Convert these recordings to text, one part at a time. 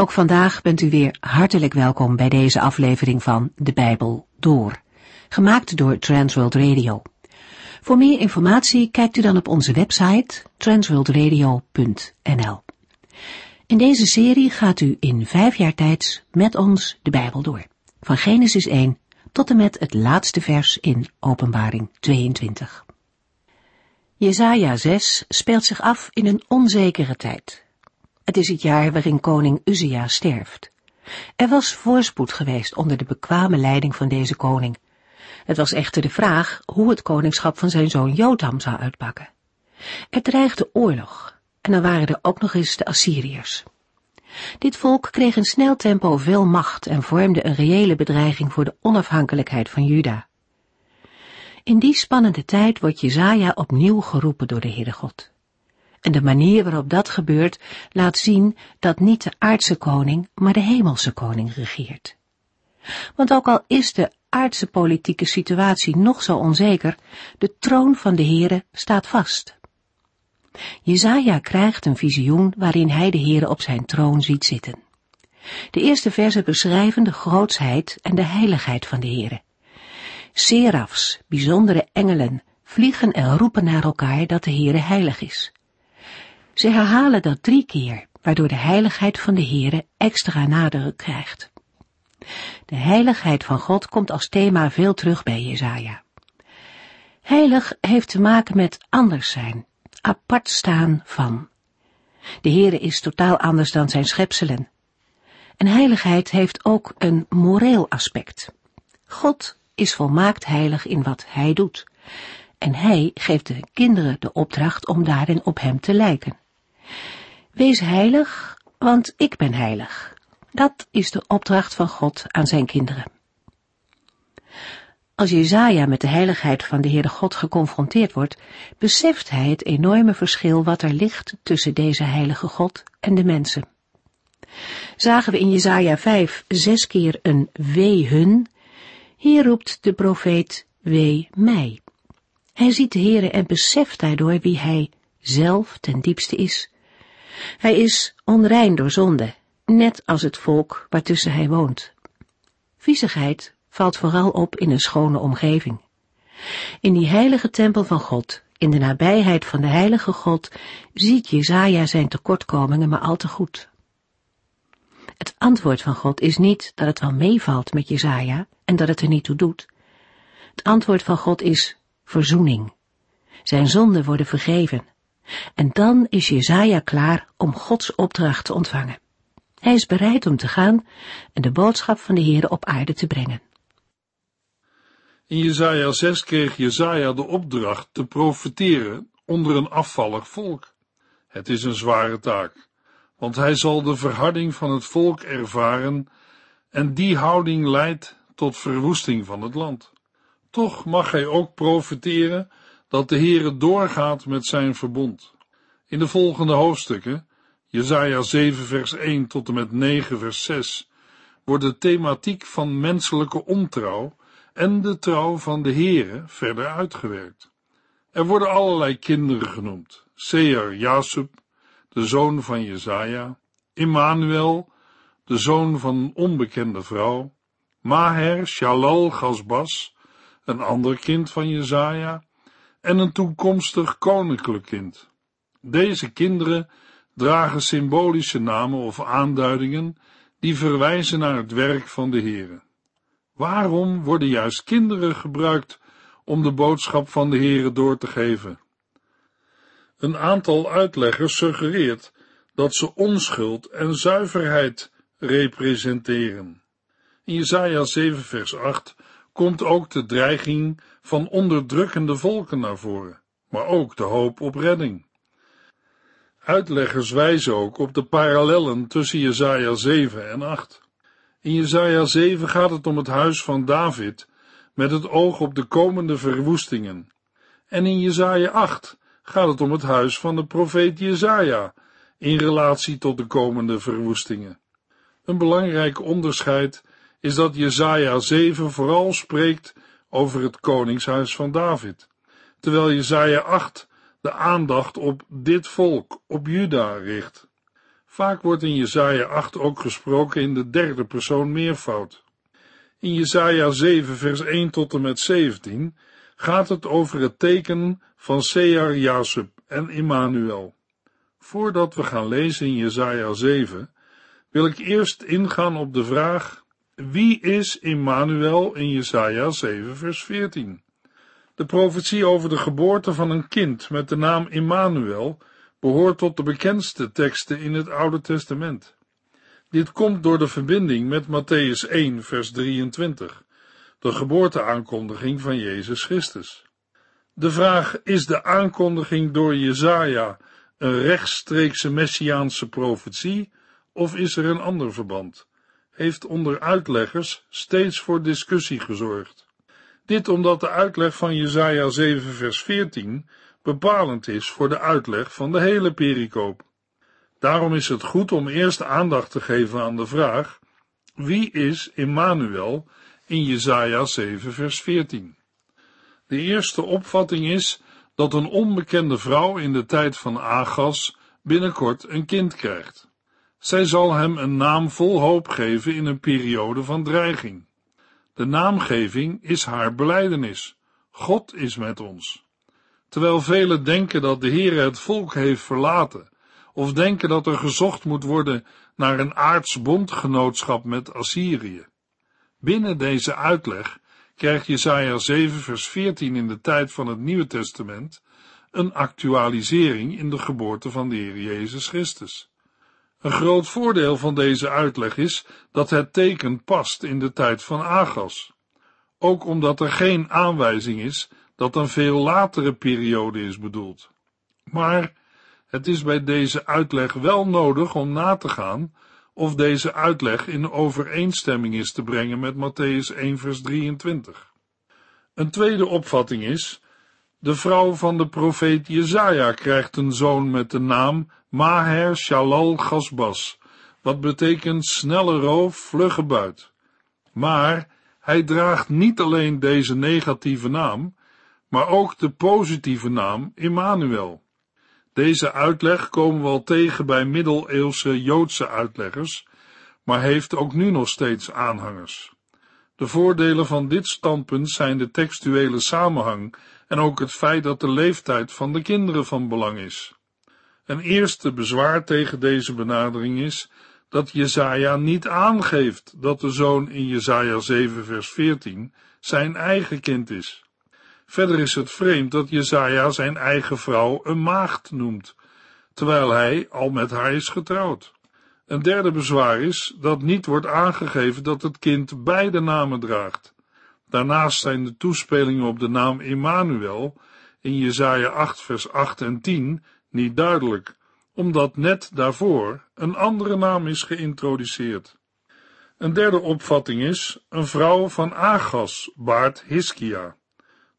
Ook vandaag bent u weer hartelijk welkom bij deze aflevering van De Bijbel Door, gemaakt door Transworld Radio. Voor meer informatie kijkt u dan op onze website transworldradio.nl. In deze serie gaat u in vijf jaar tijd met ons de Bijbel door, van Genesis 1 tot en met het laatste vers in Openbaring 22. Jesaja 6 speelt zich af in een onzekere tijd. Het is het jaar waarin koning Uzia sterft. Er was voorspoed geweest onder de bekwame leiding van deze koning. Het was echter de vraag hoe het koningschap van zijn zoon Jotam zou uitpakken. Er dreigde oorlog en dan waren er ook nog eens de Assyriërs. Dit volk kreeg in snel tempo veel macht en vormde een reële bedreiging voor de onafhankelijkheid van Juda. In die spannende tijd wordt Jezaja opnieuw geroepen door de Heere God. En de manier waarop dat gebeurt laat zien dat niet de aardse koning, maar de hemelse koning regeert. Want ook al is de aardse politieke situatie nog zo onzeker, de troon van de Heere staat vast. Jezaja krijgt een visioen waarin hij de Heere op zijn troon ziet zitten. De eerste versen beschrijven de grootsheid en de heiligheid van de Heere. Serafs, bijzondere engelen, vliegen en roepen naar elkaar dat de Heere heilig is. Ze herhalen dat drie keer, waardoor de heiligheid van de Heere extra nadruk krijgt. De heiligheid van God komt als thema veel terug bij Jezaja. Heilig heeft te maken met anders zijn, apart staan van. De Heere is totaal anders dan zijn schepselen. En heiligheid heeft ook een moreel aspect. God is volmaakt heilig in wat hij doet. En hij geeft de kinderen de opdracht om daarin op hem te lijken. Wees heilig, want ik ben heilig. Dat is de opdracht van God aan zijn kinderen. Als Jezaja met de heiligheid van de Heere God geconfronteerd wordt, beseft hij het enorme verschil wat er ligt tussen deze heilige God en de mensen. Zagen we in Jezaja 5 zes keer een wee hun, hier roept de profeet wee mij. Hij ziet de Heere en beseft daardoor wie hij zelf ten diepste is. Hij is onrein door zonde, net als het volk waartussen hij woont. Viezigheid valt vooral op in een schone omgeving. In die heilige tempel van God, in de nabijheid van de heilige God, ziet Jezaja zijn tekortkomingen maar al te goed. Het antwoord van God is niet dat het wel meevalt met Jezaja en dat het er niet toe doet. Het antwoord van God is verzoening. Zijn zonden worden vergeven. En dan is Jezaja klaar om Gods opdracht te ontvangen. Hij is bereid om te gaan en de boodschap van de Heer op aarde te brengen. In Jezaja 6 kreeg Jezaja de opdracht te profeteren onder een afvallig volk. Het is een zware taak, want hij zal de verharding van het volk ervaren en die houding leidt tot verwoesting van het land. Toch mag hij ook profeteren dat de Heere doorgaat met zijn verbond. In de volgende hoofdstukken, Jesaja 7 vers 1 tot en met 9 vers 6, wordt de thematiek van menselijke ontrouw en de trouw van de Heere verder uitgewerkt. Er worden allerlei kinderen genoemd. Seer Jasub, de zoon van Jezaja, Immanuel, de zoon van een onbekende vrouw, Maher Shalal Gasbas, een ander kind van Jezaja, en een toekomstig koninklijk kind. Deze kinderen dragen symbolische namen of aanduidingen die verwijzen naar het werk van de Heere. Waarom worden juist kinderen gebruikt om de boodschap van de Heere door te geven? Een aantal uitleggers suggereert dat ze onschuld en zuiverheid representeren. In Jesaja 7 vers 8 komt ook de dreiging van onderdrukkende volken naar voren, maar ook de hoop op redding. Uitleggers wijzen ook op de parallellen tussen Jesaja 7 en 8. In Jesaja 7 gaat het om het huis van David, met het oog op de komende verwoestingen. En in Jesaja 8 gaat het om het huis van de profeet Jesaja, in relatie tot de komende verwoestingen. Een belangrijk onderscheid is dat Jesaja 7 vooral spreekt over het koningshuis van David, terwijl Jesaja 8 de aandacht op dit volk, op Juda, richt. Vaak wordt in Jesaja 8 ook gesproken in de derde persoon meervoud. In Jesaja 7 vers 1 tot en met 17 gaat het over het teken van Sear Jasub en Immanuel. Voordat we gaan lezen in Jesaja 7, wil ik eerst ingaan op de vraag: wie is Immanuel in Jesaja 7 vers 14? De profetie over de geboorte van een kind met de naam Immanuel behoort tot de bekendste teksten in het Oude Testament. Dit komt door de verbinding met Matthäus 1 vers 23, de geboorteaankondiging van Jezus Christus. De vraag, is de aankondiging door Jezaja een rechtstreekse messiaanse profetie of is er een ander verband? Heeft onder uitleggers steeds voor discussie gezorgd. Dit omdat de uitleg van Jesaja 7 vers 14 bepalend is voor de uitleg van de hele pericoop. Daarom is het goed om eerst aandacht te geven aan de vraag: wie is Immanuel in Jesaja 7 vers 14? De eerste opvatting is dat een onbekende vrouw in de tijd van Agas binnenkort een kind krijgt. Zij zal hem een naam vol hoop geven in een periode van dreiging. De naamgeving is haar beleidenis. God is met ons. Terwijl velen denken dat de Heere het volk heeft verlaten, of denken dat er gezocht moet worden naar een aards bondgenootschap met Assyrië. Binnen deze uitleg krijgt Jesaja 7 vers 14 in de tijd van het Nieuwe Testament een actualisering in de geboorte van de Heer Jezus Christus. Een groot voordeel van deze uitleg is dat het teken past in de tijd van Agas, ook omdat er geen aanwijzing is dat een veel latere periode is bedoeld. Maar het is bij deze uitleg wel nodig om na te gaan of deze uitleg in overeenstemming is te brengen met Matthäus 1 vers 23. Een tweede opvatting is, de vrouw van de profeet Jezaja krijgt een zoon met de naam Maher Shalal Gasbas, wat betekent snelle roof, vlugge buit. Maar hij draagt niet alleen deze negatieve naam, maar ook de positieve naam Immanuel. Deze uitleg komen we al tegen bij middeleeuwse Joodse uitleggers, maar heeft ook nu nog steeds aanhangers. De voordelen van dit standpunt zijn de textuele samenhang en ook het feit dat de leeftijd van de kinderen van belang is. Een eerste bezwaar tegen deze benadering is dat Jezaja niet aangeeft dat de zoon in Jezaja 7 vers 14 zijn eigen kind is. Verder is het vreemd dat Jezaja zijn eigen vrouw een maagd noemt, terwijl hij al met haar is getrouwd. Een derde bezwaar is dat niet wordt aangegeven dat het kind beide namen draagt. Daarnaast zijn de toespelingen op de naam Immanuel in Jesaja 8 vers 8 en 10 niet duidelijk, omdat net daarvoor een andere naam is geïntroduceerd. Een derde opvatting is, een vrouw van Agas baart Hiskia.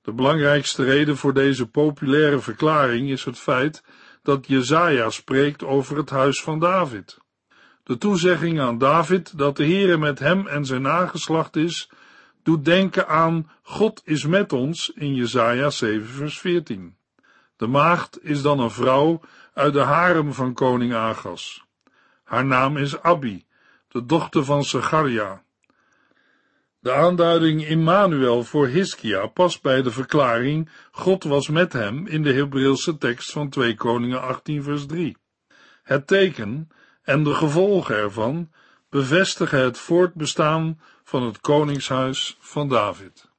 De belangrijkste reden voor deze populaire verklaring is het feit dat Jezaja spreekt over het huis van David. De toezegging aan David dat de Heere met hem en zijn nageslacht is, doet denken aan God is met ons in Jesaja 7 vers 14. De maagd is dan een vrouw uit de harem van koning Agas. Haar naam is Abi, de dochter van Zacharia. De aanduiding Immanuel voor Hiskia past bij de verklaring God was met hem in de Hebreeuwse tekst van 2 Koningen 18 vers 3. Het teken en de gevolgen ervan bevestigen het voortbestaan van het koningshuis van David.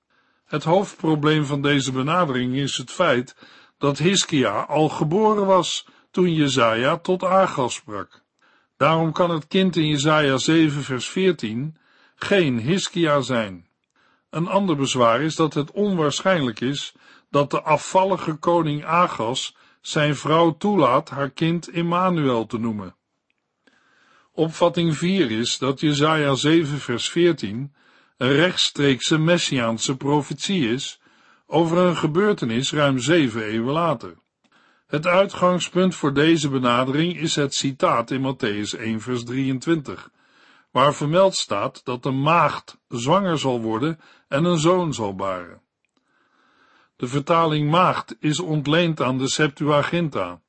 Het hoofdprobleem van deze benadering is het feit dat Hiskia al geboren was toen Jezaja tot Agas sprak. Daarom kan het kind in Jezaja 7 vers 14 geen Hiskia zijn. Een ander bezwaar is dat het onwaarschijnlijk is dat de afvallige koning Agas zijn vrouw toelaat haar kind Immanuel te noemen. Opvatting 4 is dat Jesaja 7 vers 14 een rechtstreekse messiaanse profetie is over een gebeurtenis ruim zeven eeuwen later. Het uitgangspunt voor deze benadering is het citaat in Matthäus 1 vers 23, waar vermeld staat dat de maagd zwanger zal worden en een zoon zal baren. De vertaling maagd is ontleend aan de Septuaginta.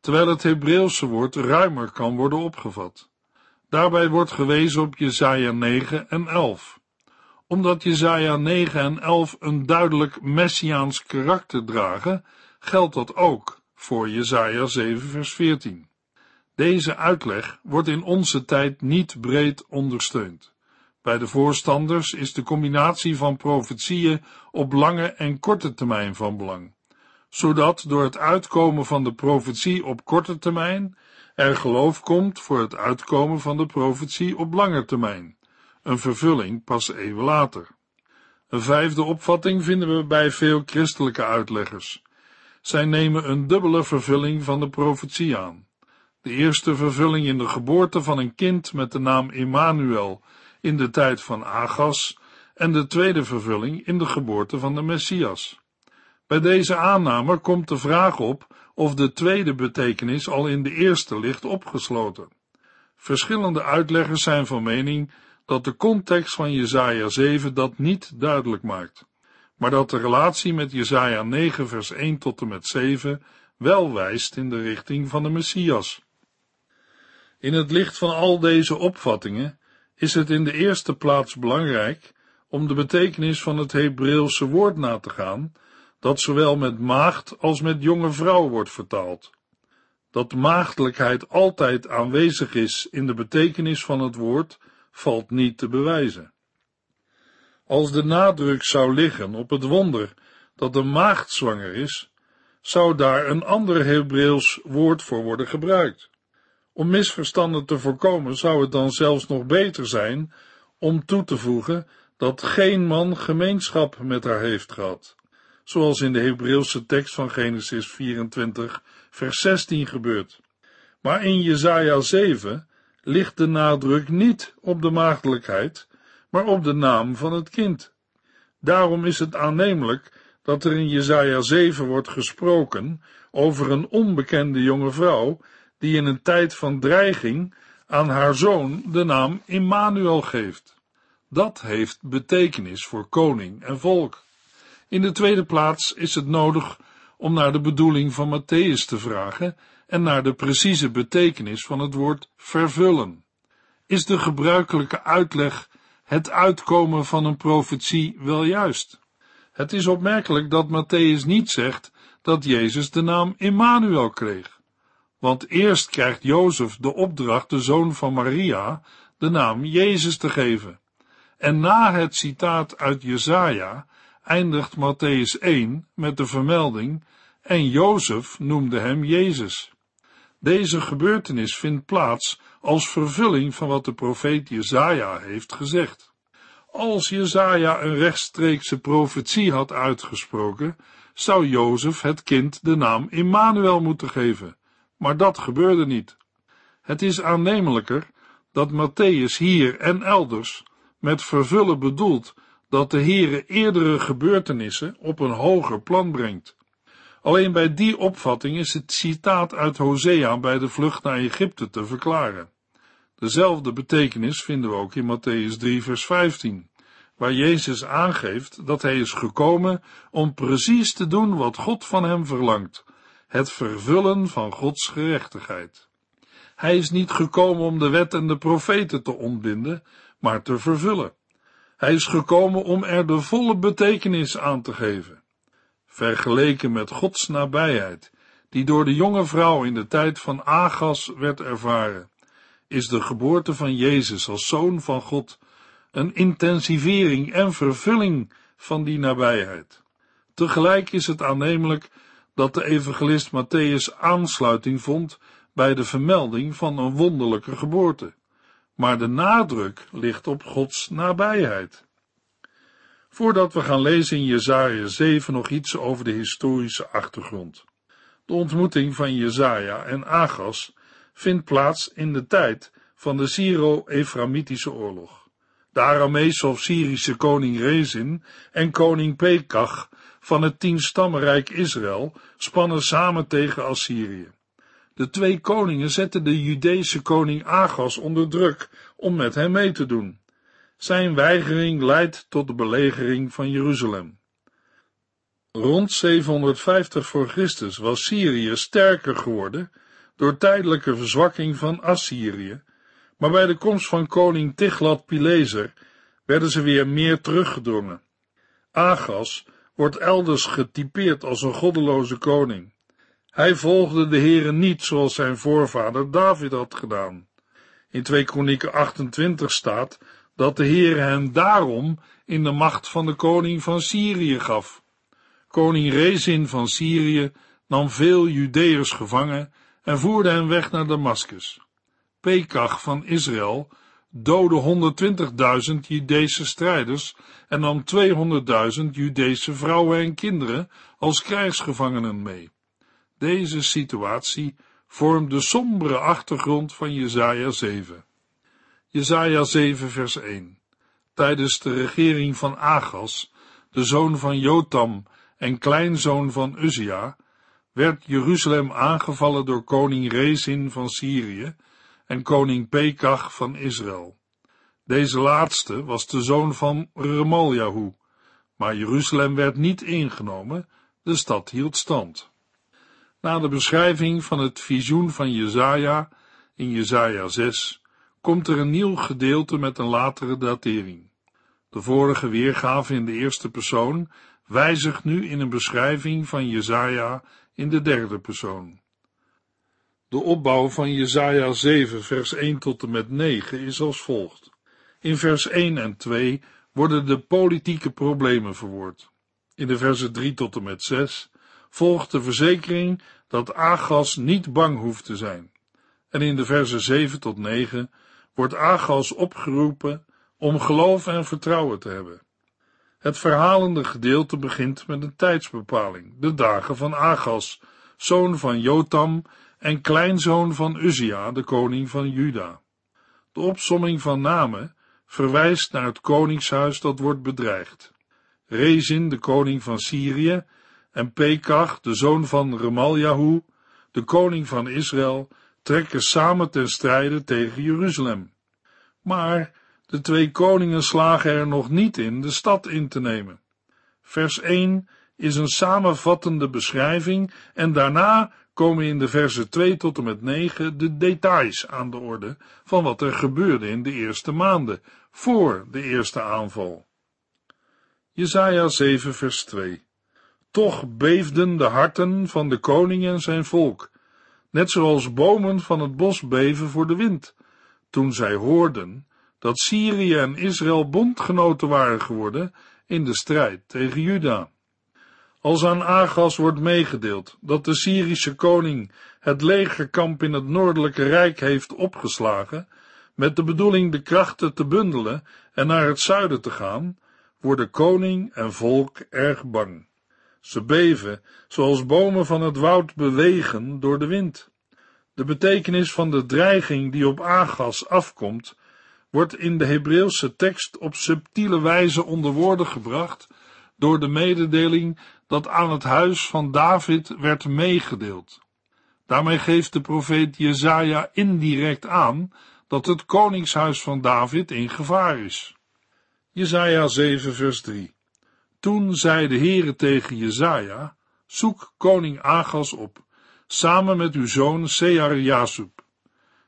terwijl het Hebreeuwse woord ruimer kan worden opgevat. Daarbij wordt gewezen op Jesaja 9 en 11. Omdat Jesaja 9 en 11 een duidelijk messiaans karakter dragen, geldt dat ook voor Jesaja 7 vers 14. Deze uitleg wordt in onze tijd niet breed ondersteund. Bij de voorstanders is de combinatie van profetieën op lange en korte termijn van belang, zodat door het uitkomen van de profetie op korte termijn er geloof komt voor het uitkomen van de profetie op lange termijn, een vervulling pas eeuwen later. Een vijfde opvatting vinden we bij veel christelijke uitleggers. Zij nemen een dubbele vervulling van de profetie aan. De eerste vervulling in de geboorte van een kind met de naam Immanuel in de tijd van Agas en de tweede vervulling in de geboorte van de Messias. Bij deze aanname komt de vraag op of de tweede betekenis al in de eerste ligt opgesloten. Verschillende uitleggers zijn van mening dat de context van Jesaja 7 dat niet duidelijk maakt, maar dat de relatie met Jesaja 9 vers 1 tot en met 7 wel wijst in de richting van de Messias. In het licht van al deze opvattingen is het in de eerste plaats belangrijk om de betekenis van het Hebreeuwse woord na te gaan, dat zowel met maagd als met jonge vrouw wordt vertaald. Dat maagdelijkheid altijd aanwezig is in de betekenis van het woord, valt niet te bewijzen. Als de nadruk zou liggen op het wonder dat de maagd zwanger is, zou daar een ander Hebreeuws woord voor worden gebruikt. Om misverstanden te voorkomen zou het dan zelfs nog beter zijn om toe te voegen dat geen man gemeenschap met haar heeft gehad, zoals in de Hebreeuwse tekst van Genesis 24, vers 16 gebeurt. Maar in Jesaja 7 ligt de nadruk niet op de maagdelijkheid, maar op de naam van het kind. Daarom is het aannemelijk dat er in Jesaja 7 wordt gesproken over een onbekende jonge vrouw die in een tijd van dreiging aan haar zoon de naam Immanuel geeft. Dat heeft betekenis voor koning en volk. In de tweede plaats is het nodig om naar de bedoeling van Matthäus te vragen en naar de precieze betekenis van het woord vervullen. Is de gebruikelijke uitleg het uitkomen van een profetie wel juist? Het is opmerkelijk dat Matthäus niet zegt dat Jezus de naam Immanuel kreeg. Want eerst krijgt Jozef de opdracht de zoon van Maria de naam Jezus te geven. En na het citaat uit Jesaja eindigt Matthäus 1 met de vermelding en Jozef noemde hem Jezus. Deze gebeurtenis vindt plaats als vervulling van wat de profeet Jesaja heeft gezegd. Als Jesaja een rechtstreekse profetie had uitgesproken, zou Jozef het kind de naam Immanuel moeten geven maar dat gebeurde niet. Het is aannemelijker dat Matthäus hier en elders met vervullen bedoelt dat de Heere eerdere gebeurtenissen op een hoger plan brengt. Alleen bij die opvatting is het citaat uit Hosea bij de vlucht naar Egypte te verklaren. Dezelfde betekenis vinden we ook in Matthäus 3 vers 15, waar Jezus aangeeft dat hij is gekomen om precies te doen wat God van hem verlangt, het vervullen van Gods gerechtigheid. Hij is niet gekomen om de wet en de profeten te ontbinden, maar te vervullen. Hij is gekomen om er de volle betekenis aan te geven. Vergeleken met Gods nabijheid, die door de jonge vrouw in de tijd van Agas werd ervaren, is de geboorte van Jezus als zoon van God een intensivering en vervulling van die nabijheid. Tegelijk is het aannemelijk dat de evangelist Matthäus aansluiting vond bij de vermelding van een wonderlijke geboorte, maar de nadruk ligt op Gods nabijheid. Voordat we gaan lezen in Jesaja 7 nog iets over de historische achtergrond. De ontmoeting van Jesaja en Agas vindt plaats in de tijd van de Syro-Eframitische oorlog. De Aramese of Syrische koning Rezin en koning Pekach van het tienstammenrijk Israël spannen samen tegen Assyrië. De twee koningen zetten de Judese koning Agas onder druk om met hem mee te doen. Zijn weigering leidt tot de belegering van Jeruzalem. Rond 750 voor Christus was Syrië sterker geworden door tijdelijke verzwakking van Assyrië, maar bij de komst van koning Tiglat-Pileser werden ze weer meer teruggedrongen. Agas wordt elders getypeerd als een goddeloze koning. Hij volgde de Here niet zoals zijn voorvader David had gedaan. In 2 Kronieken 28 staat dat de Heer hen daarom in de macht van de koning van Syrië gaf. Koning Rezin van Syrië nam veel Judeërs gevangen en voerde hen weg naar Damascus. Pekach van Israël doodde 120.000 Judese strijders en nam 200.000 Judese vrouwen en kinderen als krijgsgevangenen mee. Deze situatie vormt de sombere achtergrond van Jesaja 7. Jesaja 7 vers 1 Tijdens de regering van Agas, de zoon van Jotam en kleinzoon van Uzia, werd Jeruzalem aangevallen door koning Rezin van Syrië en koning Pekach van Israël. Deze laatste was de zoon van Remaljahu, maar Jeruzalem werd niet ingenomen, de stad hield stand. Na de beschrijving van het visioen van Jezaja in Jezaja 6 komt er een nieuw gedeelte met een latere datering. De vorige weergave in de eerste persoon wijzigt nu in een beschrijving van Jezaja in de derde persoon. De opbouw van Jesaja 7 vers 1 tot en met 9 is als volgt. In vers 1 en 2 worden de politieke problemen verwoord. In de versen 3 tot en met 6 volgt de verzekering dat Agas niet bang hoeft te zijn. En in de versen 7 tot 9 wordt Agas opgeroepen om geloof en vertrouwen te hebben. Het verhalende gedeelte begint met een tijdsbepaling, de dagen van Agas, zoon van Jotam en kleinzoon van Uzia, de koning van Juda. De opsomming van namen verwijst naar het koningshuis dat wordt bedreigd. Rezin, de koning van Syrië, en Pekach, de zoon van Remaljahu, de koning van Israël, trekken samen ten strijde tegen Jeruzalem. Maar de twee koningen slagen er nog niet in de stad in te nemen. Vers 1 is een samenvattende beschrijving en daarna komen in de versen 2 tot en met 9 de details aan de orde van wat er gebeurde in de eerste maanden, voor de eerste aanval. Jesaja 7 vers 2 Toch beefden de harten van de koning en zijn volk, net zoals bomen van het bos beven voor de wind, toen zij hoorden dat Syrië en Israël bondgenoten waren geworden in de strijd tegen Juda. Als aan Agas wordt meegedeeld dat de Syrische koning het legerkamp in het noordelijke rijk heeft opgeslagen, met de bedoeling de krachten te bundelen en naar het zuiden te gaan, worden koning en volk erg bang. Ze beven, zoals bomen van het woud bewegen door de wind. De betekenis van de dreiging die op Agas afkomt, wordt in de Hebreeuwse tekst op subtiele wijze onder woorden gebracht door de mededeling dat aan het huis van David werd meegedeeld. Daarmee geeft de profeet Jezaja indirect aan dat het koningshuis van David in gevaar is. Jezaja 7 vers 3 Toen zei de Heere tegen Jezaja, zoek koning Agas op, samen met uw zoon Sear Jasub.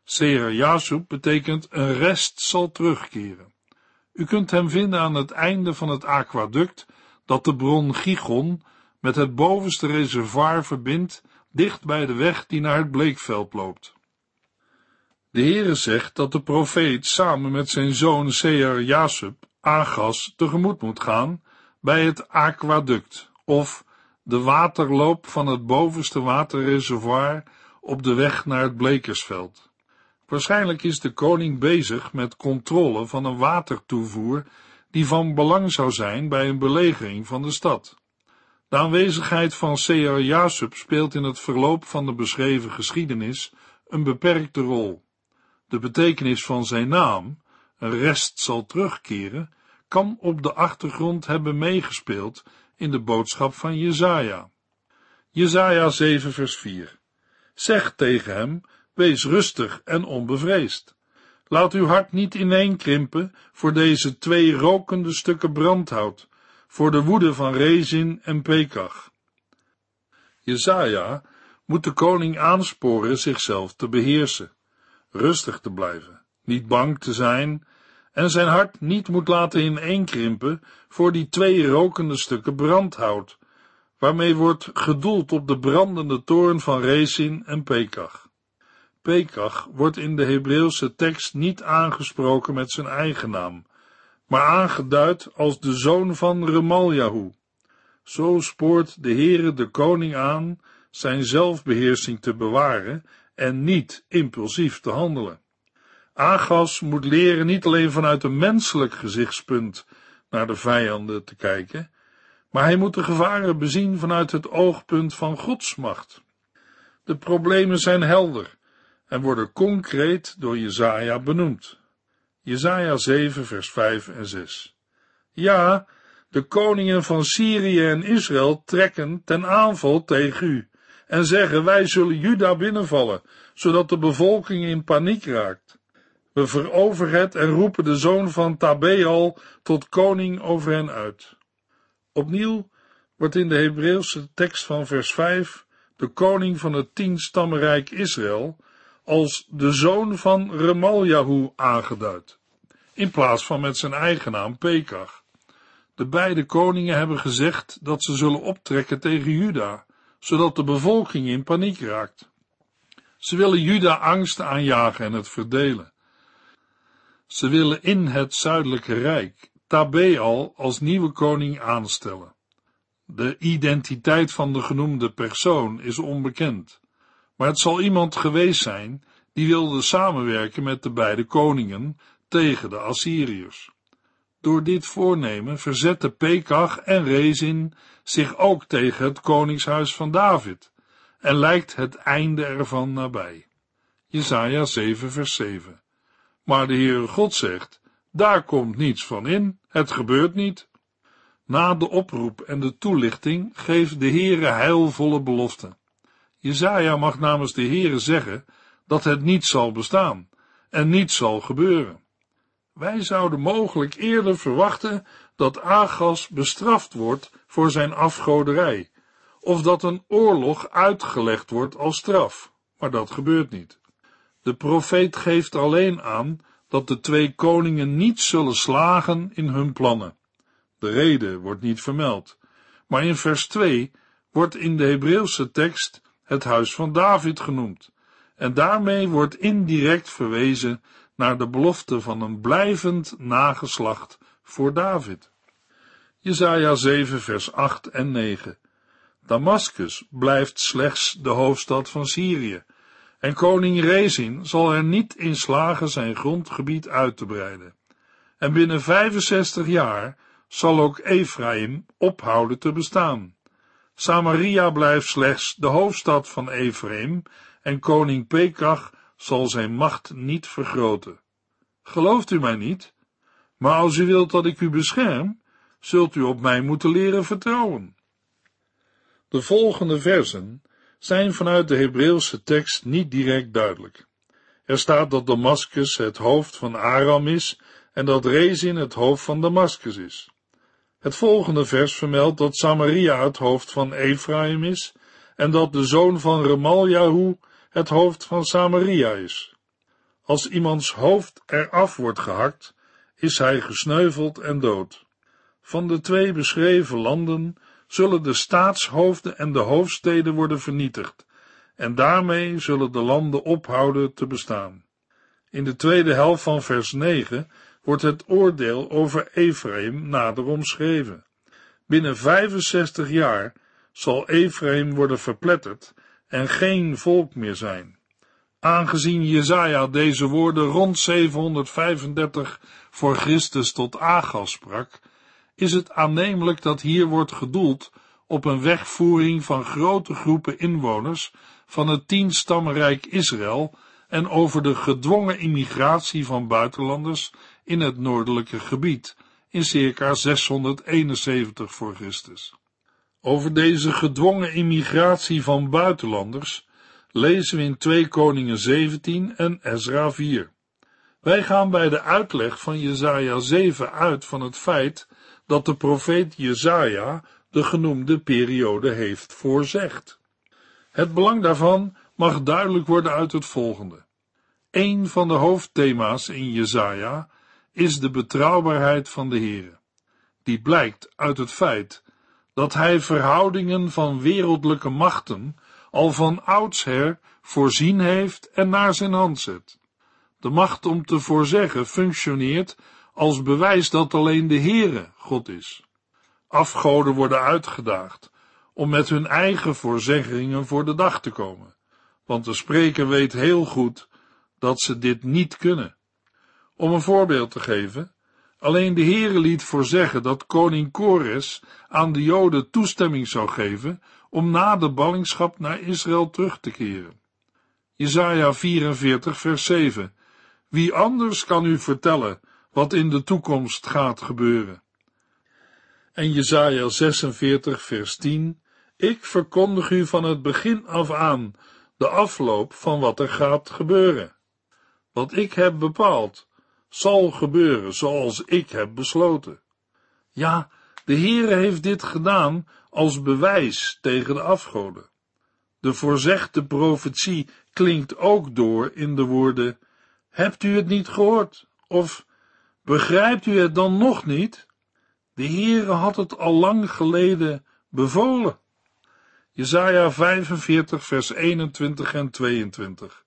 Sear Jasub betekent een rest zal terugkeren. U kunt hem vinden aan het einde van het aquaduct dat de bron Gigon met het bovenste reservoir verbindt, dicht bij de weg die naar het bleekveld loopt. De Heere zegt dat de profeet samen met zijn zoon Seer Jasub Agas tegemoet moet gaan bij het aquaduct, of de waterloop van het bovenste waterreservoir op de weg naar het blekersveld. Waarschijnlijk is de koning bezig met controle van een watertoevoer die van belang zou zijn bij een belegering van de stad. De aanwezigheid van Seher Jasub speelt in het verloop van de beschreven geschiedenis een beperkte rol. De betekenis van zijn naam, een rest zal terugkeren, kan op de achtergrond hebben meegespeeld in de boodschap van Jezaja. Jezaja 7 vers 4 Zeg tegen hem, wees rustig en onbevreesd. Laat uw hart niet ineenkrimpen voor deze twee rokende stukken brandhout, voor de woede van Rezin en Pekach. Jezaja moet de koning aansporen zichzelf te beheersen, rustig te blijven, niet bang te zijn en zijn hart niet moet laten ineenkrimpen voor die twee rokende stukken brandhout, waarmee wordt gedoeld op de brandende toorn van Rezin en Pekach. Pekach wordt in de Hebreeuwse tekst niet aangesproken met zijn eigen naam, maar aangeduid als de zoon van Remaljahu. Zo spoort de Heere de koning aan zijn zelfbeheersing te bewaren en niet impulsief te handelen. Agas moet leren niet alleen vanuit een menselijk gezichtspunt naar de vijanden te kijken, maar hij moet de gevaren bezien vanuit het oogpunt van Gods macht. De problemen zijn helder en worden concreet door Jezaja benoemd. Jezaja 7 vers 5 en 6. Ja, de koningen van Syrië en Israël trekken ten aanval tegen u en zeggen wij zullen Juda binnenvallen, zodat de bevolking in paniek raakt. We veroveren het en roepen de zoon van Tabeal tot koning over hen uit. Opnieuw wordt in de Hebreeuwse tekst van vers 5 de koning van het tienstammenrijk Israël als de zoon van Remaljahu aangeduid, in plaats van met zijn eigen naam Pekach. De beide koningen hebben gezegd dat ze zullen optrekken tegen Juda, zodat de bevolking in paniek raakt. Ze willen Juda angst aanjagen en het verdelen. Ze willen in het zuidelijke rijk Tabeal als nieuwe koning aanstellen. De identiteit van de genoemde persoon is onbekend, maar het zal iemand geweest zijn die wilde samenwerken met de beide koningen tegen de Assyriërs. Door dit voornemen verzetten Pekach en Rezin zich ook tegen het koningshuis van David en lijkt het einde ervan nabij. Jesaja 7 vers 7 Maar de Heere God zegt, daar komt niets van in, het gebeurt niet. Na de oproep en de toelichting geeft de Heere heilvolle beloften. Jezaja mag namens de Heere zeggen dat het niet zal bestaan en niet zal gebeuren. Wij zouden mogelijk eerder verwachten dat Agas bestraft wordt voor zijn afgoderij, of dat een oorlog uitgelegd wordt als straf, maar dat gebeurt niet. De profeet geeft alleen aan dat de twee koningen niet zullen slagen in hun plannen. De reden wordt niet vermeld, maar in vers 2 wordt in de Hebreeuwse tekst het huis van David genoemd, en daarmee wordt indirect verwezen naar de belofte van een blijvend nageslacht voor David. Jesaja 7 vers 8 en 9 Damascus blijft slechts de hoofdstad van Syrië, en koning Rezin zal er niet in slagen zijn grondgebied uit te breiden. En binnen 65 jaar zal ook Ephraim ophouden te bestaan. Samaria blijft slechts de hoofdstad van Ephraim en koning Pekach zal zijn macht niet vergroten. Gelooft u mij niet? Maar als u wilt dat ik u bescherm, zult u op mij moeten leren vertrouwen. De volgende versen zijn vanuit de Hebreeuwse tekst niet direct duidelijk. Er staat dat Damascus het hoofd van Aram is en dat Rezin het hoofd van Damascus is. Het volgende vers vermeldt dat Samaria het hoofd van Ephraim is en dat de zoon van Remaljahu het hoofd van Samaria is. Als iemands hoofd eraf wordt gehakt, is hij gesneuveld en dood. Van de twee beschreven landen zullen de staatshoofden en de hoofdsteden worden vernietigd, en daarmee zullen de landen ophouden te bestaan. In de tweede helft van vers 9 wordt het oordeel over Ephraim nader omschreven. Binnen 65 jaar zal Ephraim worden verpletterd en geen volk meer zijn. Aangezien Jezaja deze woorden rond 735 voor Christus tot Agas sprak, is het aannemelijk dat hier wordt gedoeld op een wegvoering van grote groepen inwoners van het tienstammenrijk Israël en over de gedwongen immigratie van buitenlanders in het noordelijke gebied in circa 671 voor Christus. Over deze gedwongen immigratie van buitenlanders lezen we in 2 Koningen 17 en Ezra 4. Wij gaan bij de uitleg van Jesaja 7 uit van het feit dat de profeet Jesaja de genoemde periode heeft voorzegd. Het belang daarvan mag duidelijk worden uit het volgende. Een van de hoofdthema's in Jesaja is de betrouwbaarheid van de Heere. Die blijkt uit het feit dat hij verhoudingen van wereldlijke machten al van oudsher voorzien heeft en naar zijn hand zet. De macht om te voorzeggen functioneert als bewijs dat alleen de Heere God is. Afgoden worden uitgedaagd om met hun eigen voorzeggingen voor de dag te komen, want de spreker weet heel goed dat ze dit niet kunnen. Om een voorbeeld te geven, alleen de Heere liet voorzeggen dat koning Kores aan de Joden toestemming zou geven om na de ballingschap naar Israël terug te keren. Jesaja 44 vers 7 Wie anders kan u vertellen wat in de toekomst gaat gebeuren? En Jesaja 46 vers 10 Ik verkondig u van het begin af aan de afloop van wat er gaat gebeuren. Wat ik heb bepaald, zal gebeuren zoals ik heb besloten. Ja, de Heere heeft dit gedaan als bewijs tegen de afgoden. De voorzegde profetie klinkt ook door in de woorden, hebt u het niet gehoord? Of begrijpt u het dan nog niet? De Heere had het al lang geleden bevolen. Jesaja 45 vers 21 en 22.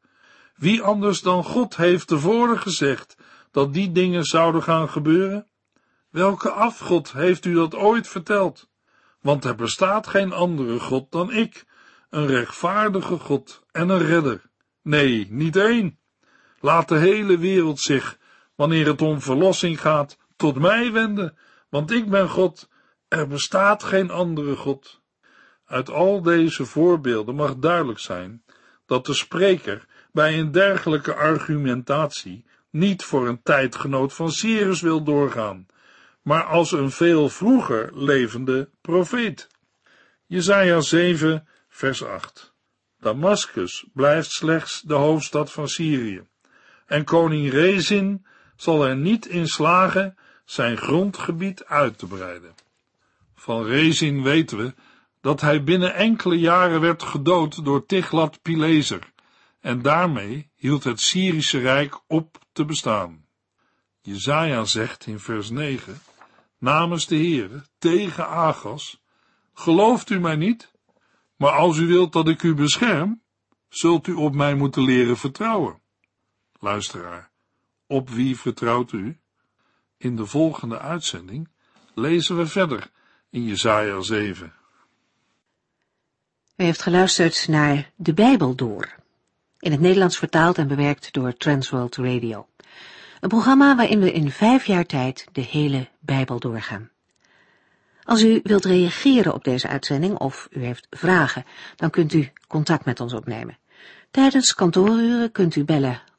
Wie anders dan God heeft tevoren gezegd dat die dingen zouden gaan gebeuren? Welke afgod heeft u dat ooit verteld? Want er bestaat geen andere God dan ik, een rechtvaardige God en een redder. Nee, niet één. Laat de hele wereld zich, wanneer het om verlossing gaat, tot mij wenden, want ik ben God, er bestaat geen andere God. Uit al deze voorbeelden mag duidelijk zijn dat de spreker bij een dergelijke argumentatie niet voor een tijdgenoot van Cyrus wil doorgaan, maar als een veel vroeger levende profeet. Jesaja 7, vers 8. Damascus blijft slechts de hoofdstad van Syrië, en koning Rezin zal er niet in slagen zijn grondgebied uit te breiden. Van Rezin weten we dat hij binnen enkele jaren werd gedood door Tiglat-Pileser, en daarmee hield het Syrische Rijk op te bestaan. Jezaja zegt in vers 9, namens de Heere, tegen Agas, gelooft u mij niet? Maar als u wilt dat ik u bescherm, zult u op mij moeten leren vertrouwen. Luisteraar, op wie vertrouwt u? In de volgende uitzending lezen we verder in Jesaja 7. U heeft geluisterd naar De Bijbel Door, in het Nederlands vertaald en bewerkt door Transworld Radio. Een programma waarin we in vijf jaar tijd de hele Bijbel doorgaan. Als u wilt reageren op deze uitzending of u heeft vragen, dan kunt u contact met ons opnemen. Tijdens kantooruren kunt u bellen